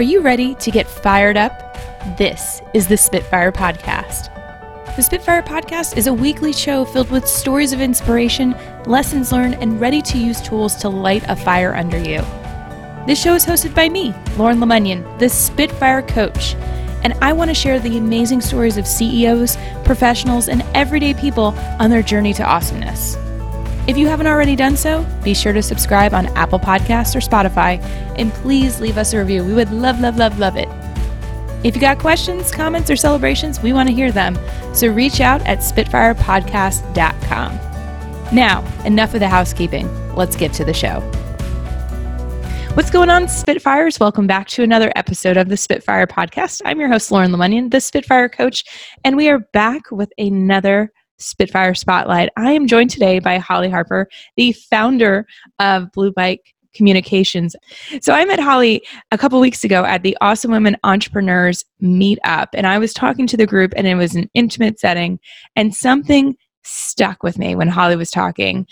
Are you ready to get fired up? This is the Spitfire Podcast. The Spitfire Podcast is a weekly show filled with stories of inspiration, lessons learned, and ready to use tools to light a fire under you. This show is hosted by me, Lauren Lemunyon, the Spitfire Coach, and I want to share the amazing stories of CEOs, professionals, and everyday people on their journey to awesomeness. If you haven't already done so, be sure to subscribe on Apple Podcasts or Spotify, and please leave us a review. We would love, love, love, love it. If you got questions, comments, or celebrations, we want to hear them. So reach out at SpitfirePodcast.com. Now, enough of the housekeeping. Let's get to the show. What's going on, Spitfires? Welcome back to another episode of the Spitfire Podcast. I'm your host, Lauren Lemunyon, the Spitfire Coach, and we are back with another Spitfire Spotlight. I am joined today by Holly Harper, the founder of Blue Bike Communications. So I met Holly a couple weeks ago at the Awesome Women Entrepreneurs Meetup, and I was talking to the group, and it was an intimate setting, and something stuck with me when Holly was talking.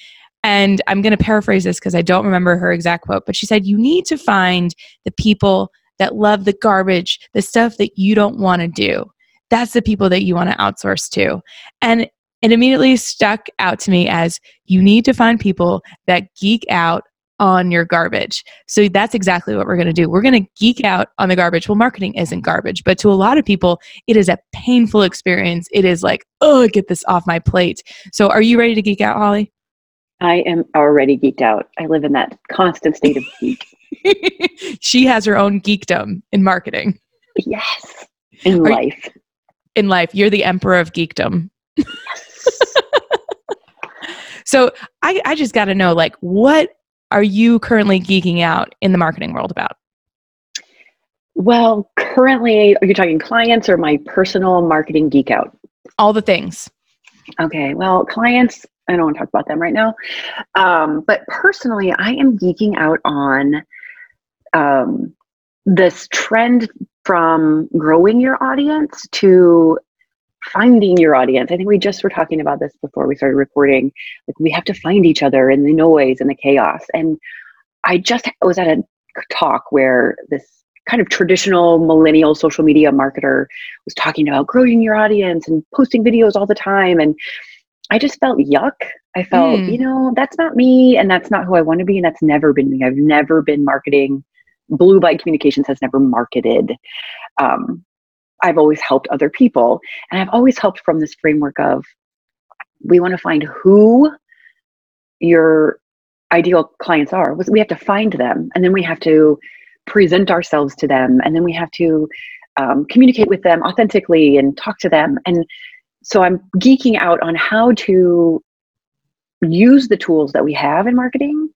And I'm going to paraphrase this because I don't remember her exact quote, but she said, You need to find the people that love the garbage, the stuff that you don't want to do. That's the people that you want to outsource to. And it immediately stuck out to me as you need to find people that geek out on your garbage. So that's exactly what we're going to do. We're going to geek out on the garbage. Well, marketing isn't garbage, but to a lot of people, it is a painful experience. It is like, oh, get this off my plate. So are you ready to geek out, Holly? I am already geeked out. I live in that constant state of geek. she has her own geekdom in marketing. Yes. In are life. You, in life. You're the emperor of geekdom. So I, I just got to know, like, what are you currently geeking out in the marketing world about? Well, currently, are you talking clients or my personal marketing geek out? All the things. Okay, well, clients, I don't want to talk about them right now. Um, but personally, I am geeking out on um, this trend from growing your audience to finding your audience. I think we just were talking about this before we started recording. Like we have to find each other in the noise and the chaos. And I just was at a talk where this kind of traditional millennial social media marketer was talking about growing your audience and posting videos all the time. And I just felt yuck. I felt, mm. you know, that's not me and that's not who I want to be. And that's never been me. I've never been marketing. Blue Bike Communications has never marketed um, I've always helped other people. And I've always helped from this framework of we want to find who your ideal clients are. We have to find them and then we have to present ourselves to them and then we have to um, communicate with them authentically and talk to them. And so I'm geeking out on how to use the tools that we have in marketing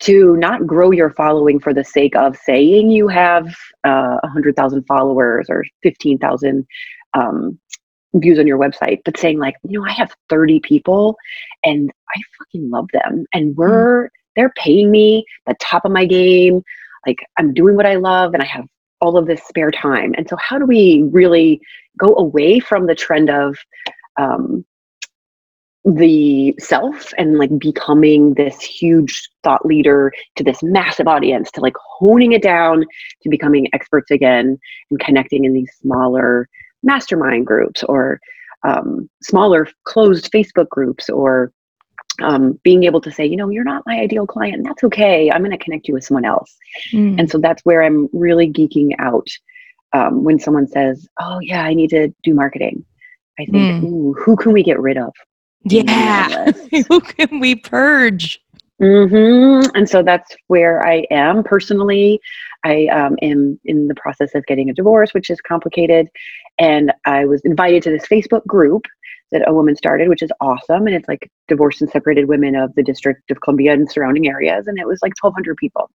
to not grow your following for the sake of saying you have uh, 100,000 followers or 15,000 um, views on your website, but saying, like, you know, I have 30 people and I fucking love them. And we're, mm. they're paying me the top of my game. Like, I'm doing what I love and I have all of this spare time. And so, how do we really go away from the trend of, um, the self and like becoming this huge thought leader to this massive audience to like honing it down to becoming experts again and connecting in these smaller mastermind groups or um, smaller closed facebook groups or um, being able to say you know you're not my ideal client. And that's okay. I'm going to connect you with someone else. Mm. and so that's where i'm really geeking out um, when someone says oh yeah i need to do marketing. I think mm. who can we get rid of yeah. Who can we purge? Mm-hmm. And so that's where I am personally. I um, am in the process of getting a divorce, which is complicated. And I was invited to this Facebook group that a woman started, which is awesome. And it's like divorced and separated women of the District of Columbia and surrounding areas. And it was like 1,200 people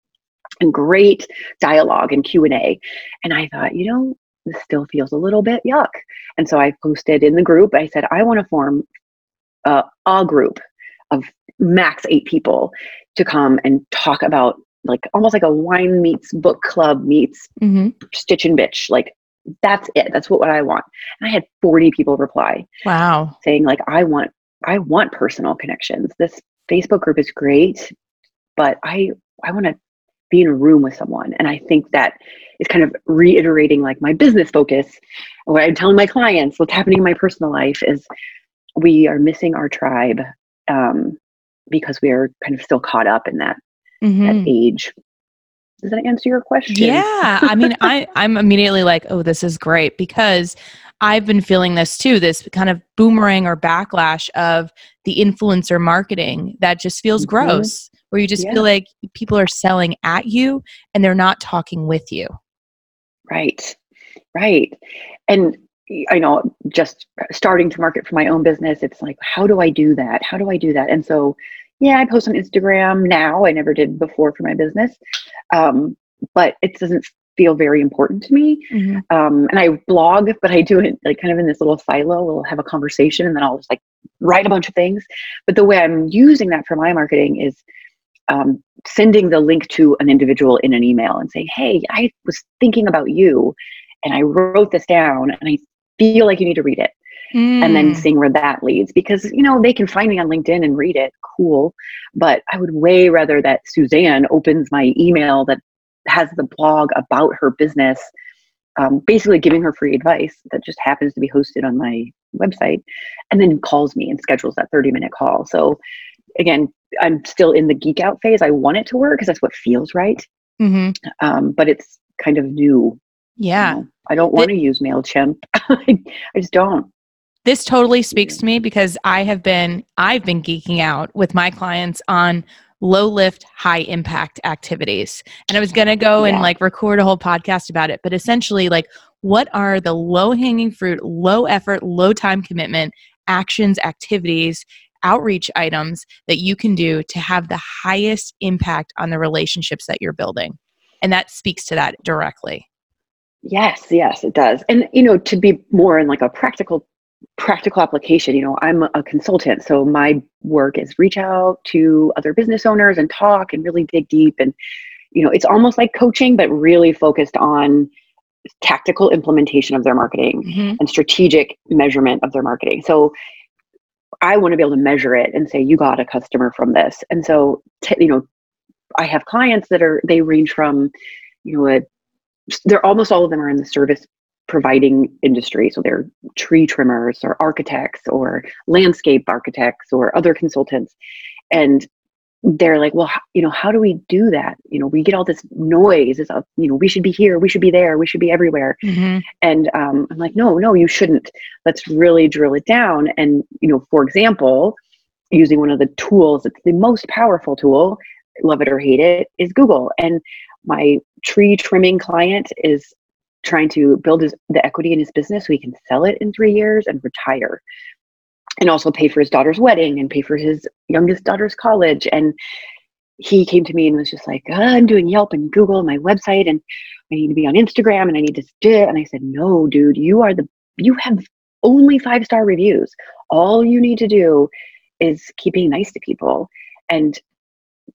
and great dialogue and Q&A. And I thought, you know, this still feels a little bit yuck. And so I posted in the group, I said, I want to form uh, a group of max eight people to come and talk about like almost like a wine meets book club meets mm-hmm. stitch and bitch like that's it that's what, what i want and i had 40 people reply wow saying like i want i want personal connections this facebook group is great but i i want to be in a room with someone. And I think that is kind of reiterating like my business focus. What I'm telling my clients, what's happening in my personal life is we are missing our tribe um, because we are kind of still caught up in that, mm-hmm. that age. Does that answer your question? Yeah. I mean, I, I'm immediately like, oh, this is great because I've been feeling this too this kind of boomerang or backlash of the influencer marketing that just feels mm-hmm. gross, where you just yeah. feel like people are selling at you and they're not talking with you. Right. Right. And I know just starting to market for my own business, it's like, how do I do that? How do I do that? And so, yeah, I post on Instagram now. I never did before for my business. Um, but it doesn't feel very important to me. Mm-hmm. Um, and I blog, but I do it like kind of in this little silo. We'll have a conversation and then I'll just like write a bunch of things. But the way I'm using that for my marketing is um, sending the link to an individual in an email and saying, Hey, I was thinking about you and I wrote this down and I feel like you need to read it. Mm. And then mm. seeing where that leads because you know they can find me on LinkedIn and read it, cool. But I would way rather that Suzanne opens my email that has the blog about her business, um, basically giving her free advice that just happens to be hosted on my website, and then calls me and schedules that 30 minute call. So, again, I'm still in the geek out phase. I want it to work because that's what feels right. Mm-hmm. Um, but it's kind of new. Yeah. You know? I don't want to use MailChimp. I just don't. This totally speaks to me because I have been I've been geeking out with my clients on low lift, high impact activities. And I was going to go yeah. and like record a whole podcast about it, but essentially, like, what are the low hanging fruit, low effort, low time commitment actions, activities, outreach items that you can do to have the highest impact on the relationships that you're building? And that speaks to that directly. Yes, yes, it does. And, you know, to be more in like a practical practical application you know i'm a consultant so my work is reach out to other business owners and talk and really dig deep and you know it's almost like coaching but really focused on tactical implementation of their marketing mm-hmm. and strategic measurement of their marketing so i want to be able to measure it and say you got a customer from this and so t- you know i have clients that are they range from you know a, they're almost all of them are in the service providing industry. So they're tree trimmers or architects or landscape architects or other consultants. And they're like, well, you know, how do we do that? You know, we get all this noise. It's, a, you know, we should be here, we should be there, we should be everywhere. Mm-hmm. And um, I'm like, no, no, you shouldn't. Let's really drill it down. And you know, for example, using one of the tools that's the most powerful tool, love it or hate it, is Google. And my tree trimming client is trying to build his, the equity in his business so he can sell it in three years and retire. And also pay for his daughter's wedding and pay for his youngest daughter's college. And he came to me and was just like oh, i'm doing yelp and google my website and i need to be on instagram and i need to do it. And i said no dude you are the you have only five star reviews. All you need to do is keep being nice to people and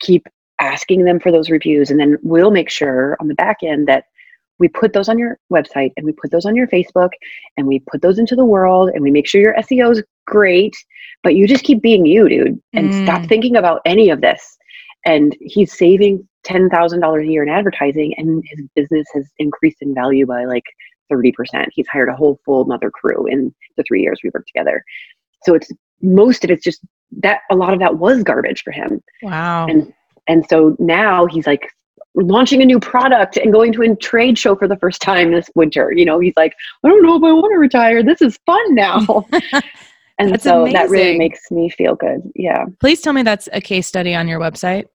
keep asking them for those reviews and then we'll make sure on the back end that we put those on your website and we put those on your Facebook and we put those into the world and we make sure your SEO is great, but you just keep being you, dude, and mm. stop thinking about any of this. And he's saving $10,000 a year in advertising and his business has increased in value by like 30%. He's hired a whole full another crew in the three years we worked together. So it's most of it's just that a lot of that was garbage for him. Wow. And and so now he's like launching a new product and going to a trade show for the first time this winter. You know, he's like, I don't know if I want to retire. This is fun now. and that's so amazing. that really makes me feel good. Yeah. Please tell me that's a case study on your website.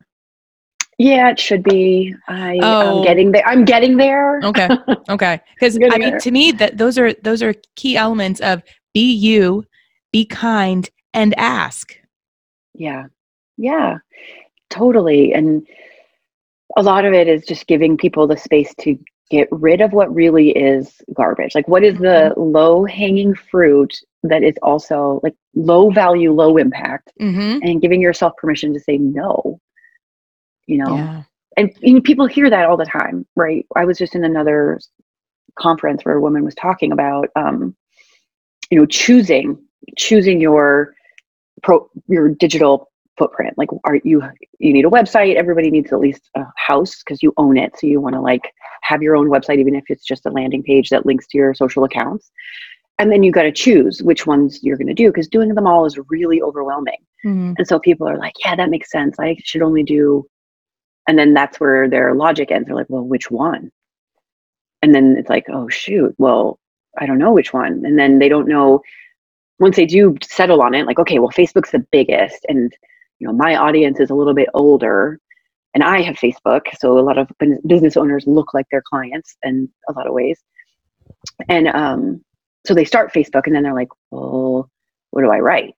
Yeah, it should be. I, oh. am getting there. I'm getting there. Okay. Okay. Because I mean, there. to me, that those are those are key elements of be you, be kind, and ask. Yeah. Yeah. Totally. And a lot of it is just giving people the space to get rid of what really is garbage. Like, what is the mm-hmm. low hanging fruit that is also like low value, low impact, mm-hmm. and giving yourself permission to say no, you know? Yeah. And know, people hear that all the time, right? I was just in another conference where a woman was talking about, um, you know, choosing choosing your pro your digital footprint. Like are you you need a website. Everybody needs at least a house because you own it. So you want to like have your own website even if it's just a landing page that links to your social accounts. And then you got to choose which ones you're going to do because doing them all is really overwhelming. Mm-hmm. and so people are like yeah that makes sense. I should only do and then that's where their logic ends. They're like well which one? And then it's like oh shoot. Well i don't know which one. And then they don't know once they do settle on it like okay well facebook's the biggest and you know my audience is a little bit older and i have facebook so a lot of business owners look like their clients in a lot of ways. And um, so they start facebook and then they're like well what do i write?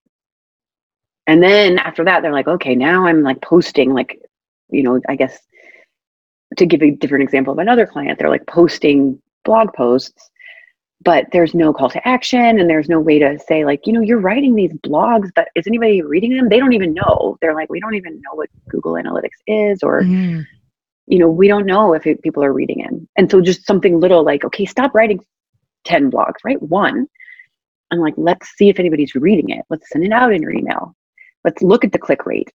And then after that they're like okay now i'm like posting like you know i guess to give a different example of another client they're like posting blog posts but there's no call to action and there's no way to say like you know you're writing these blogs but is anybody reading them? They don't even know. They're like we don't even know what google analytics is or mm. you know we don't know if it, people are reading it. And so just something little like okay stop writing 10 blogs write one. And like let's see if anybody's reading it. Let's send it out in your email. Let's look at the click rate.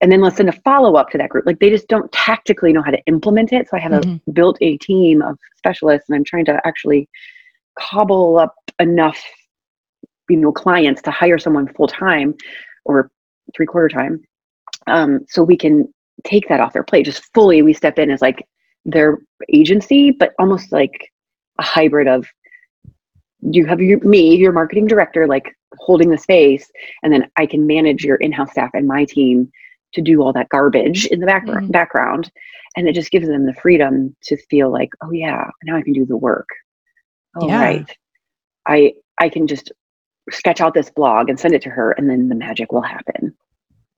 And then let's send a follow up to that group. Like they just don't tactically know how to implement it. So i have mm-hmm. a built a team of specialists and i'm trying to actually cobble up enough you know clients to hire someone full time or three quarter time um, so we can take that off their plate. Just fully we step in as like their agency but almost like a hybrid of you have your, me your marketing director like holding the space and then i can manage your in-house staff and my team to do all that garbage in the back- mm-hmm. background. And it just gives them the freedom to feel like oh yeah now i can do the work oh yeah. right. I i can just sketch out this blog and send it to her and then the magic will happen.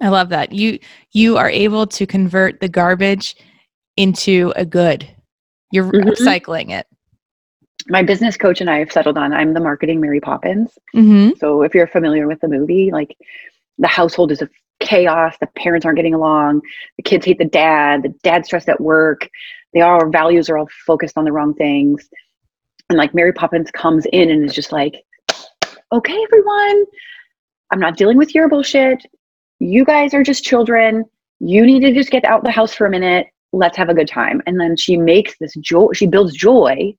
I love that. You you are able to convert the garbage into a good. You're mm-hmm. recycling it. My business coach and i have settled on i'm the marketing mary poppins. Mm-hmm. so if you're familiar with the movie like the household is a chaos the parents aren't getting along the kids hate the dad the dad's stressed at work they all values are all focused on the wrong things and like Mary Poppins comes in and is just like, okay, everyone, I'm not dealing with your bullshit. You guys are just children. You need to just get out the house for a minute. Let's have a good time. And then she makes this joy, she builds joy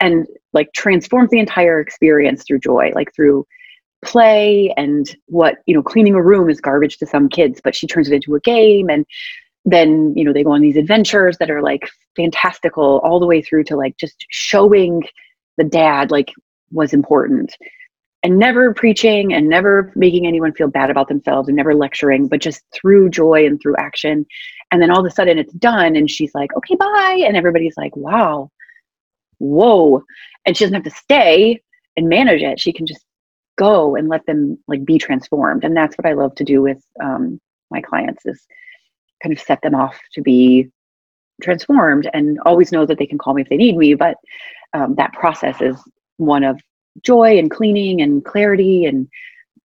and like transforms the entire experience through joy, like through play and what, you know, cleaning a room is garbage to some kids, but she turns it into a game and then you know they go on these adventures that are like fantastical all the way through to like just showing the dad like was important. And never preaching and never making anyone feel bad about themselves and never lecturing but just through joy and through action. And then all of a sudden it's done and she's like okay bye. And everybody's like wow. Whoa. And she doesn't have to stay and manage it. She can just go and let them like be transformed. And that's what i love to do with um, my clients is kind of set them off to be transformed and always know that they can call me if they need me. But um, that process is one of joy and cleaning and clarity and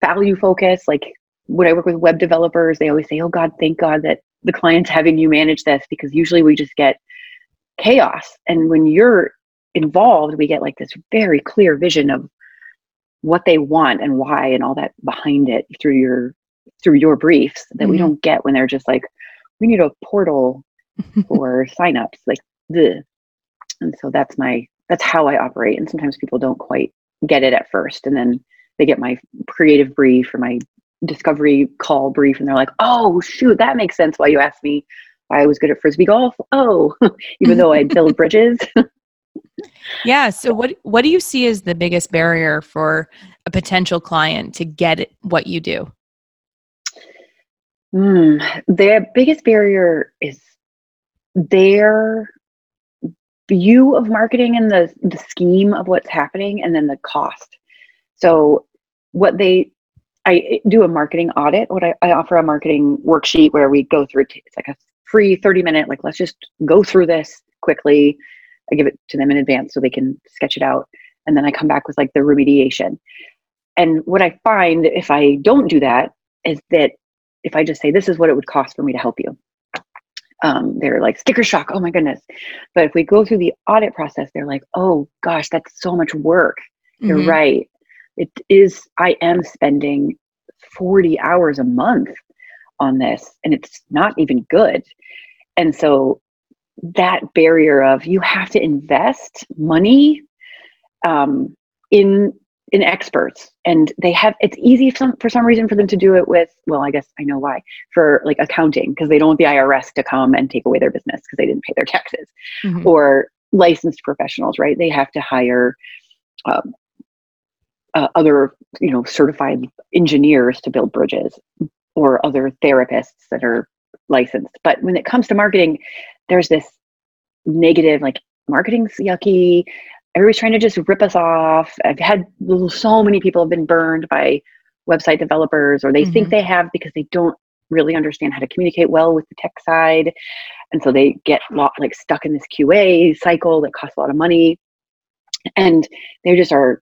value focus. Like when I work with web developers, they always say, Oh God, thank God that the client's having you manage this because usually we just get chaos. And when you're involved, we get like this very clear vision of what they want and why and all that behind it through your through your briefs that mm-hmm. we don't get when they're just like we need a portal for signups like the and so that's my that's how i operate and sometimes people don't quite get it at first and then they get my creative brief or my discovery call brief and they're like oh shoot that makes sense why you asked me why i was good at frisbee golf. Oh even though i build bridges. Yeah so what what do you see as the biggest barrier for a potential client to get what you do Mm, biggest barrier is their view of marketing and the, the scheme of what's happening and then the cost. So what they I do a marketing audit. What I, I offer a marketing worksheet where we go through it's like a free 30 minute, like let's just go through this quickly. I give it to them in advance so they can sketch it out. And then I come back with like the remediation. And what I find if I don't do that is that if I just say, this is what it would cost for me to help you. Um, they're like sticker shock. Oh my goodness. But if we go through the audit process, they're like, oh gosh, that's so much work. Mm-hmm. You're right. It is, I am spending 40 hours a month on this and it's not even good. And so that barrier of you have to invest money um, in in experts and they have it's easy for some, for some reason for them to do it with well i guess i know why for like accounting because they don't want the irs to come and take away their business because they didn't pay their taxes. Mm-hmm. or licensed professionals right? They have to hire um, uh, other you know certified engineers to build bridges or other therapists that are licensed. But when it comes to marketing there's this negative like marketing's yucky everybody's trying to just rip us off. I've had so many people have been burned by website developers or they mm-hmm. think they have because they don't really understand how to communicate well with the tech side. And so they get lot, like stuck in this qa cycle that costs a lot of money. And they just are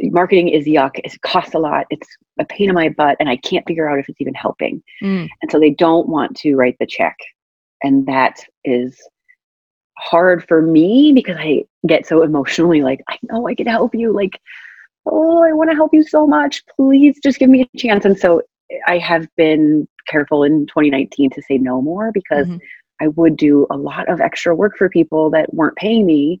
marketing is yuck. It costs a lot. It's a pain in my butt and i can't figure out if it's even helping. Mm. and so they don't want to write the check. And that is hard for me because i get so emotionally like i know i can help you like oh i want to help you so much please just give me a chance and so i have been careful in 2019 to say no more because mm-hmm. i would do a lot of extra work for people that weren't paying me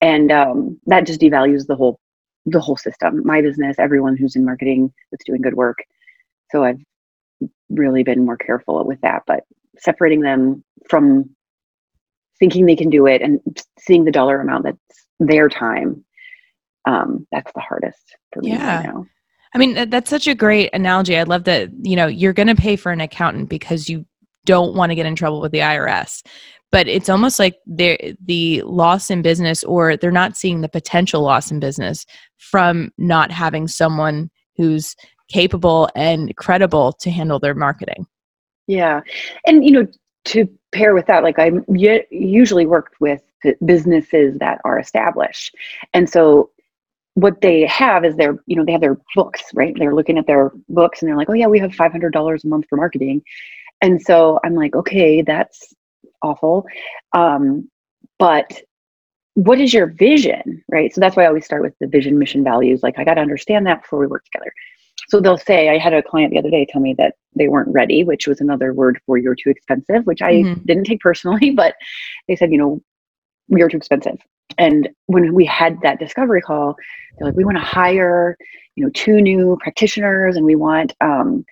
and um, that just devalues the whole the whole system, my business, everyone who's in marketing that's doing good work. So I've really been more careful with that, but separating them from thinking they can do it and seeing the dollar amount that's their time. Um, that's the hardest for me yeah. right now. I mean, that's such a great analogy. I love that, you know, you're going to pay for an accountant because you don't want to get in trouble with the IRS but it's almost like they the loss in business or they're not seeing the potential loss in business from not having someone who's capable and credible to handle their marketing yeah and you know to pair with that like i usually worked with businesses that are established and so what they have is their you know they have their books right they're looking at their books and they're like oh yeah we have $500 a month for marketing and so i'm like okay that's awful. Um, but what is your vision, right? So that's why I always start with the vision, mission, values. Like I got to understand that before we work together. So they'll say, I had a client the other day tell me that they weren't ready, which was another word for you're too expensive, which I mm-hmm. didn't take personally, but they said, you know, we are too expensive. And when we had that discovery call, they're like, we want to hire, you know, two new practitioners and we want, um,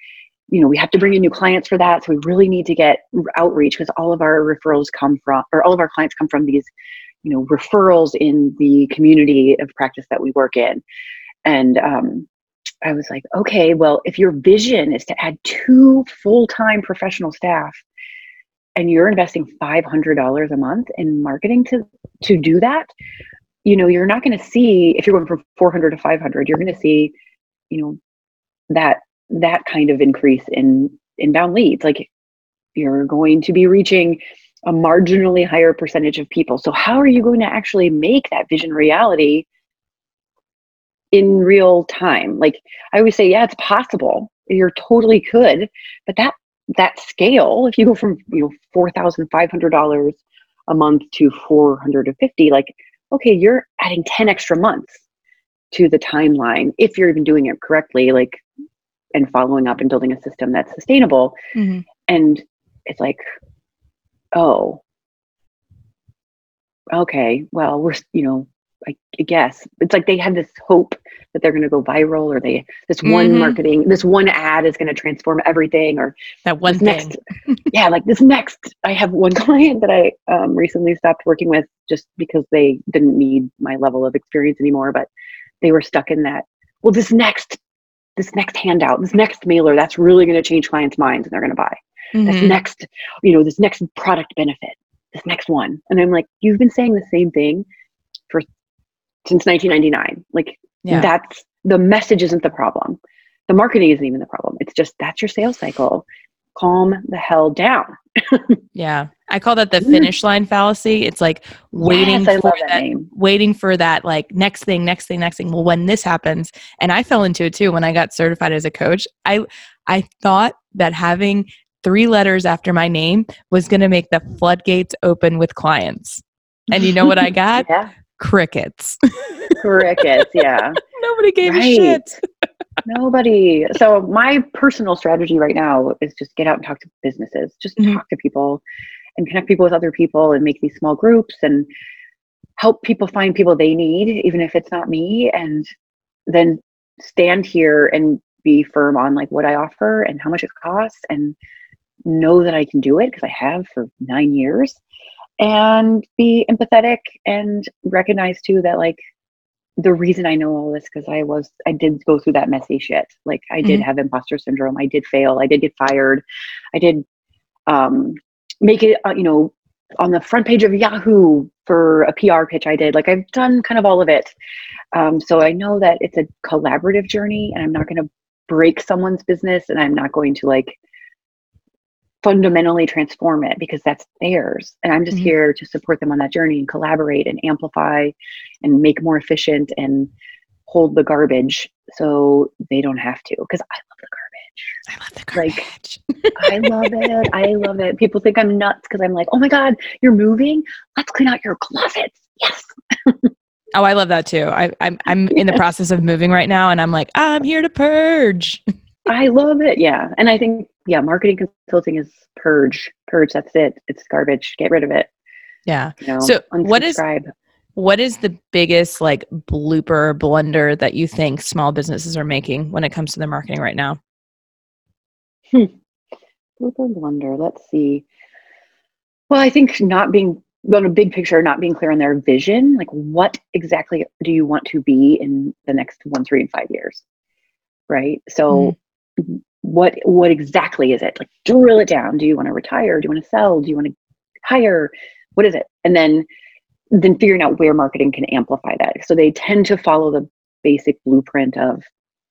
you know, we have to bring in new clients for that. So we really need to get outreach because all of our referrals come from, or all of our clients come from these, you know, referrals in the community of practice that we work in. And um, I was like, okay, well, if your vision is to add two full time professional staff and you're investing $500 a month in marketing to, to do that, you know, you're not going to see, if you're going from 400 to 500, you're going to see, you know, that that kind of increase in inbound leads. Like you're going to be reaching a marginally higher percentage of people. So, how are you going to actually make that vision reality in real time? Like I always say, yeah, it's possible. You're totally could, but that that scale, if you go from you know four thousand five hundred dollars a month to four hundred and fifty, like okay, you're adding ten extra months to the timeline if you're even doing it correctly. Like and following up and building a system that's sustainable. Mm-hmm. And it's like, oh, okay, well, we're, you know, I, I guess it's like they have this hope that they're going to go viral or they, this mm-hmm. one marketing, this one ad is going to transform everything or that one next, yeah, like this next, I have one client that I um, recently stopped working with just because they didn't need my level of experience anymore, but they were stuck in that. Well, this next this next handout, this next mailer, that's really going to change clients' minds and they're going to buy. Mm-hmm. This next, you know, this next product benefit, this next one. And I'm like, you've been saying the same thing for since 1999. Like yeah. that's the message isn't the problem. The marketing isn't even the problem. It's just that's your sales cycle. Calm the hell down. yeah. I call that the finish line fallacy. It's like waiting yes, for that, that waiting for that like next thing, next thing, next thing. Well, when this happens, and I fell into it too when I got certified as a coach. I I thought that having three letters after my name was going to make the floodgates open with clients. And you know what I got? yeah. Crickets. Crickets, yeah. Nobody gave right. a shit. Nobody. So my personal strategy right now is just get out and talk to businesses. Just Mhm. talk to people and connect people with other people and make these small groups and help people find people they need, even if it's not me, and then stand here and be firm on like what I offer and how much it costs and know that I can do it because I have for nine years and be empathetic and recognize too that like the reason I know all this because I was I did go through that messy shit. Like I did Mhm. have imposter syndrome. I did fail. I did get fired. I did um, make it uh, you know on the front page of Yahoo for a PR pitch I did. Like I've done kind of all of it. Um, so I know that it's a collaborative journey, and I'm not going to break someone's business, and I'm not going to like fundamentally transform it because that's theirs. And I'm just Mhm. here to support them on that journey and collaborate and amplify and make more efficient and hold the garbage so they don't have to. Because I love the garbage. I love the Like- garbage. I love it. I love it. People think I'm nuts because I'm like, oh my God, you're moving? Let's clean out your closets. Yes. oh, I love that too. I, I'm I'm in the process of moving right now, and I'm like, I'm here to purge. I love it. Yeah. And I think, yeah, marketing consulting is purge. Purge. That's it. It's garbage. Get rid of it. Yeah. You know, So what is, what is the biggest like blooper blunder that you think small businesses are making when it comes to their marketing right now? Hmm. Blooper blunder. Let's see. Well, I think not being on a big picture, not being clear on their vision. Like, what exactly do you want to be in the next one, three, and five years? Right. So, hmm. What what exactly is it? Like, drill it down. Do you want to retire? Do you want to sell? Do you want to hire? What is it? And then then figuring out where marketing can amplify that. So they tend to follow the basic blueprint of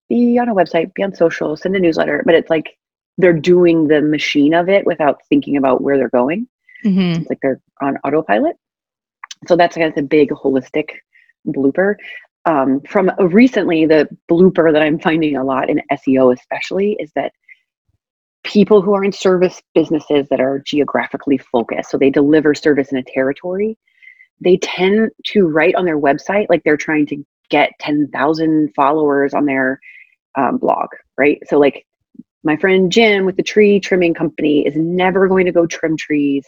be on a website, be on social, send a newsletter, but it's like they're doing the machine of it without thinking about where they're going. Mm-hmm. It's like they're on autopilot. So that's kind of the big holistic blooper. Um, from recently, the blooper that I'm finding a lot in SEO, especially, is that people who are in service businesses that are geographically focused, so they deliver service in a territory, they tend to write on their website like they're trying to get 10,000 followers on their um, blog, right? So, like, my friend Jim with the tree trimming company is never going to go trim trees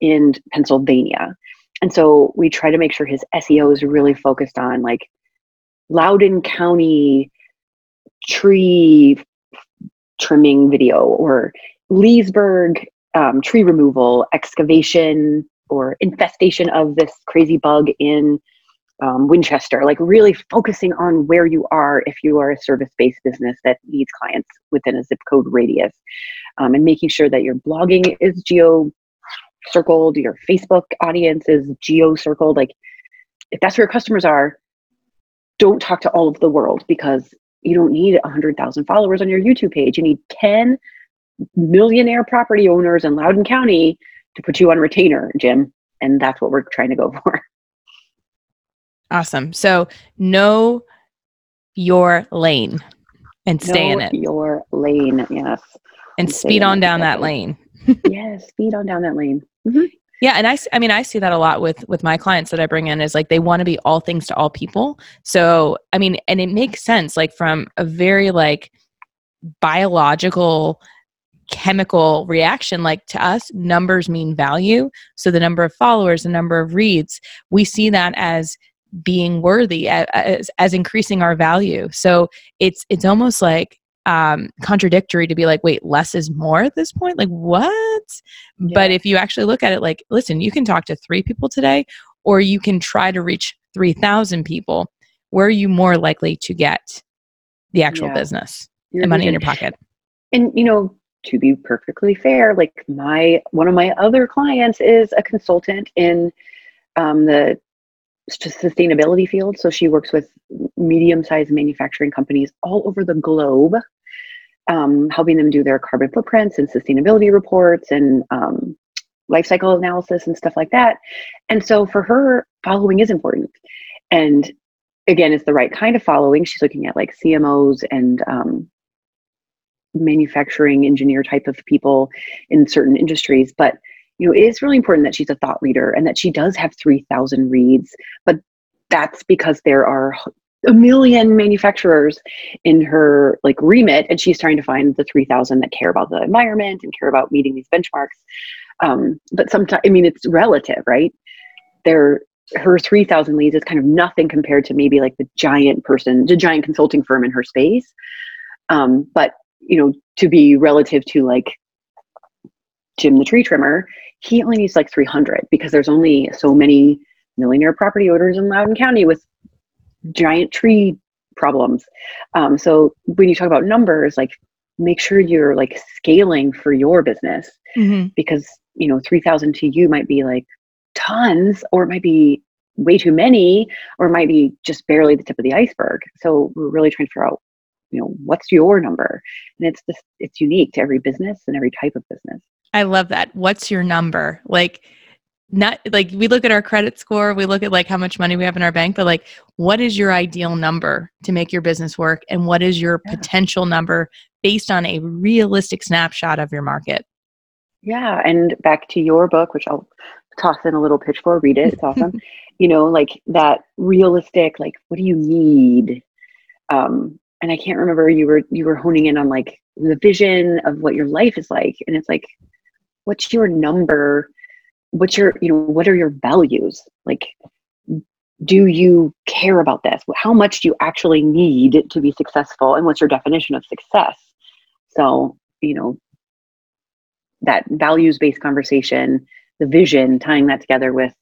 in Pennsylvania. And so we try to make sure his SEO is really focused on like Loudoun County tree trimming video or Leesburg um, tree removal, excavation, or infestation of this crazy bug in um, Winchester, like really focusing on where you are if you are a service based business that needs clients within a zip code radius, um, and making sure that your blogging is geo circled, your Facebook audience is geo circled. Like, if that's where your customers are, don't talk to all of the world because you don't need 100,000 followers on your YouTube page. You need 10 millionaire property owners in Loudoun County to put you on retainer, Jim. And that's what we're trying to go for. Awesome. So know your lane and stay in it Your lane, yes. and stay speed on down that lane. yes, speed on down that lane. Mm-hmm. Yeah, and i i mean, I see that a lot with with my clients that I bring in is like they want to be all things to all people. So, I mean, and it makes sense, like from a very like biological chemical reaction like to us numbers mean value so the number of followers the number of reads we see that as being worthy as, as increasing our value so it's it's almost like um contradictory to be like wait less is more at this point? Like what? But if you actually look at it like listen you can talk to three people today or you can try to reach 3000 people. Where are you more likely to get the actual Yeah. business Your and money in your pocket? And you know to be perfectly fair like my one of my other clients is a consultant in um, the sustainability field. So she works with medium-sized manufacturing companies all over the globe um, helping them do their carbon footprints and sustainability reports and um, life cycle analysis and stuff like that. And so for her following is important. And again it's the right kind of following. She's looking at like cmos and um, manufacturing engineer type of people in certain industries but you know it is really important that she's a thought leader and that she does have 3000 reads but that's because there are a million manufacturers in her like remit and she's trying to find the 3000 that care about the environment and care about meeting these benchmarks. Um, but sometimes i mean it's relative right? There her 3000 leads is kind of nothing compared to maybe like the giant person the giant consulting firm in her space. Um, but you know to be relative to like jim the tree trimmer he only needs like 300 because there's only so many millionaire property owners in loudoun county with giant tree problems um, so when you talk about numbers like make sure you're like scaling for your business mm-hmm. because you know 3000 to you might be like tons or it might be way too many or it might be just barely the tip of the iceberg so we're really trying to figure out you know what's your number? And it's just it's unique to every business and every type of business. I love that. What's your number? Like not like we look at our credit score we look at like how much money we have in our bank but like what is your ideal number to make your business work? And what is your yeah. potential number based on a realistic snapshot of your market? Yeah and back to your book which i'll toss in a little pitch for read it it's awesome. You know like that realistic like what do you need um and i can't remember you were you were honing in on like the vision of what your life is like and it's like what's your number? What's your you know what are your values? Like do you care about this? How much do you actually need to be successful? And what's your definition of success? So you know that values based conversation the vision tying that together with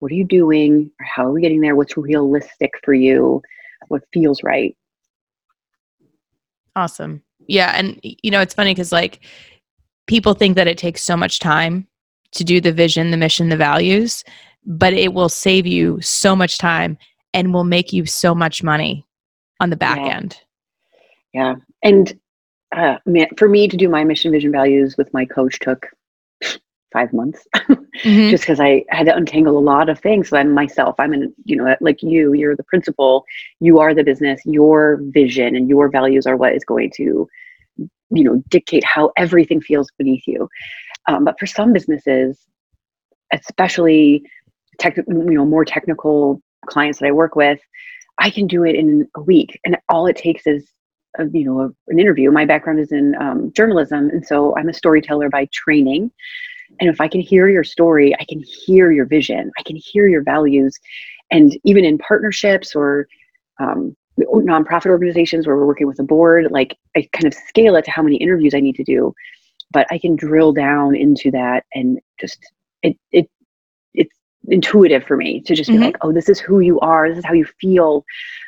what are you doing? How are we getting there? What's realistic for you? What feels right awesome yeah and you know it's funny because like people think that it takes so much time to do the vision, the mission, the values, but it will save you so much time and will make you so much money on the back yeah. end. Yeah. And uh, for me to do my mission, vision, values with my coach took five months mm-hmm. just because I had to untangle a lot of things. So I'm myself, I'm in, you know, like you, you're the principal, you are the business, your vision and your values are what is going to, you know, dictate how everything feels beneath you. Um, but for some businesses, especially tech, you know, more technical clients that I work with, I can do it in a week, and all it takes is a, you know a, an interview. My background is in um, journalism, and so I'm a storyteller by training. And if I can hear your story, I can hear your vision, I can hear your values, and even in partnerships or um, nonprofit organizations where we're working with a board, like I kind of scale it to how many interviews I need to do. But I can drill down into that and just it it it's intuitive for me to just be mm-hmm. like, oh, this is who you are, this is how you feel,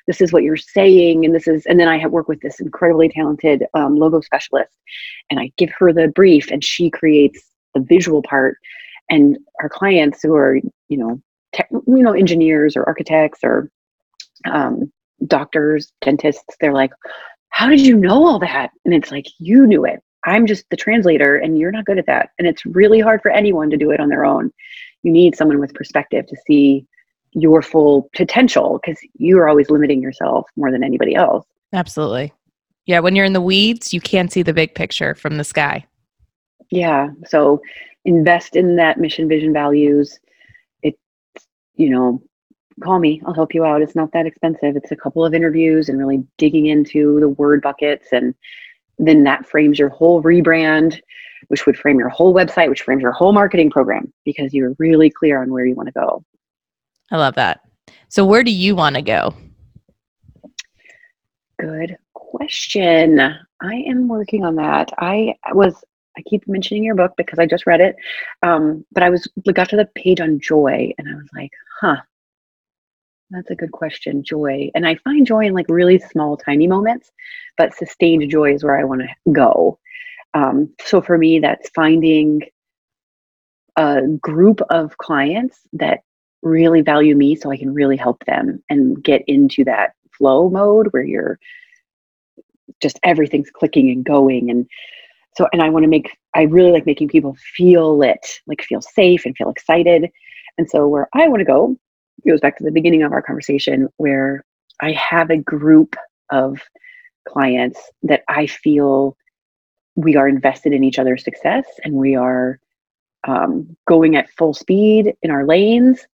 this is what you're saying, and this is and then I have work with this incredibly talented um, logo specialist, and I give her the brief, and she creates the visual part, and our clients who are you know tech, you know engineers or architects or um, doctors, dentists, they're like, how did you know all that? And it's like, you knew it. I'm just the translator and you're not good at that. And it's really hard for anyone to do it on their own. You need someone with perspective to see your full potential because you are always limiting yourself more than anybody else. Absolutely. Yeah. When you're in the weeds, you can't see the big picture from the sky. Yeah. So invest in that mission, vision, values. It's, you know, call me. I'll help you out. It's not that expensive. It's a couple of interviews and really digging into the word buckets and then that frames your whole rebrand, which would frame your whole website, which frames your whole marketing program because you're really clear on where you want to go. I love that. So, where do you want to go? Good question. I am working on that. I was, I keep mentioning your book because I just read it. Um, but I was, got to the page on joy and I was like, huh, that's a good question. Joy. And I find joy in like really small, tiny moments, but sustained joy is where I want to go. Um, so for me, that's finding a group of clients that really value me so I can really help them and get into that flow mode where you're just everything's clicking and going. And so, and I want to make, I really like making people feel it, like feel safe and feel excited. And so, where I want to go goes back to the beginning of our conversation where I have a group of clients that I feel we are invested in each other's success and we are um, going at full speed in our lanes.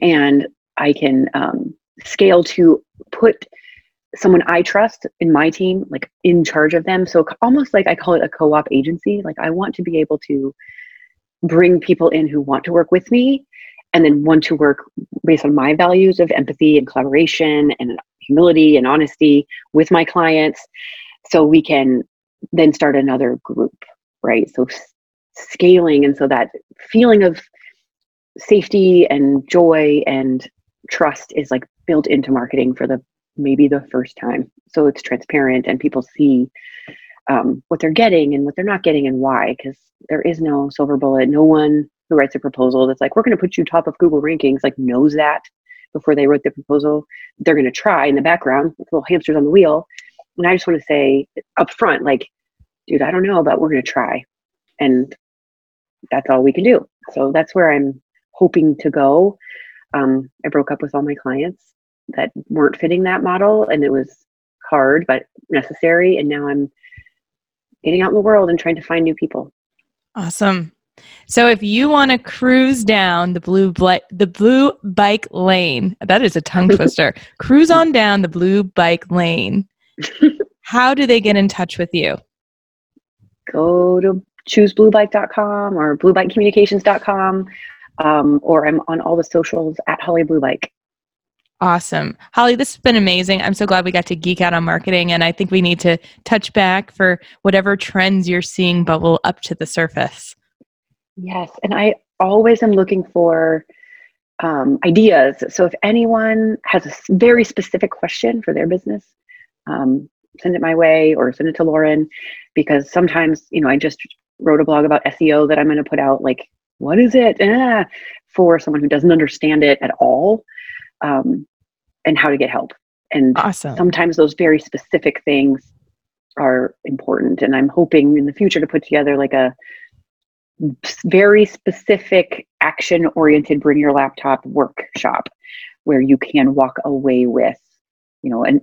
And I can um, scale to put someone I trust in my team, like in charge of them. So almost like I call it a co-op agency. Like I want to be able to bring people in who want to work with me and then want to work based on my values of empathy and collaboration and humility and honesty with my clients so we can then start another group right so scaling and so that feeling of safety and joy and trust is like built into marketing for the maybe the first time. So it's transparent and people see um, what they're getting and what they're not getting and why because there is no silver bullet. No one who writes a proposal that's like we're going to put you top of google rankings like knows that before they wrote the proposal. They're going to try in the background with little hamsters on the wheel. And i just want to say up front like dude i don't know but we're going to try. And that's all we can do. So that's where i'm hoping to go. Um, i broke up with all my clients that weren't fitting that model and it was hard but necessary and now i'm getting out in the world and trying to find new people awesome so if you want to cruise down the blue bli- the blue bike lane, that is a tongue twister. cruise on down the blue bike lane. How do they get in touch with you? Go to choosebluebike.com or bluebikecommunications.com um, or I'm on all the socials at Holly Blue Bike. Awesome. Holly, this has been amazing. I'm so glad we got to geek out on marketing, and I think we need to touch back for whatever trends you're seeing bubble up to the surface. Yes, and I always am looking for um, ideas. So if anyone has a very specific question for their business, um, send it my way or send it to Lauren because sometimes, you know, I just wrote a blog about SEO that I'm going to put out like, what is it? Ah, for someone who doesn't understand it at all um, and how to get help. And awesome. sometimes those very specific things are important. And I'm hoping in the future to put together like a very specific action oriented bring your laptop workshop where you can walk away with you know an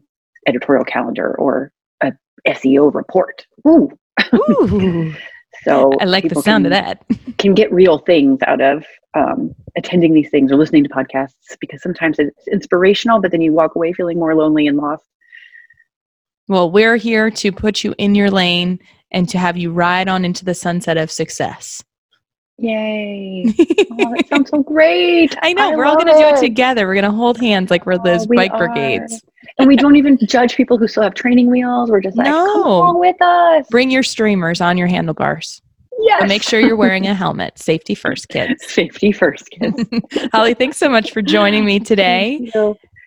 editorial calendar or a seo report Ooh. Ooh. so i like the sound can, of that can get real things out of um, attending these things or listening to podcasts because sometimes it's inspirational but then you walk away feeling more lonely and lost well we're here to put you in your lane and to have you ride on into the sunset of success. Yay. oh, that sounds so great. I know. I we're all going to do it together. We're going to hold hands like we're oh, those we bike brigades. And we don't even judge people who still have training wheels. We're just like, no. come along with us. Bring your streamers on your handlebars. Yes. But make sure you're wearing a helmet. Safety first, kids. Safety first, kids. Holly, thanks so much for joining me today.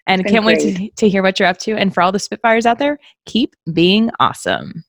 And can't great. wait to, to hear what you're up to. And for all the Spitfires out there, keep being awesome.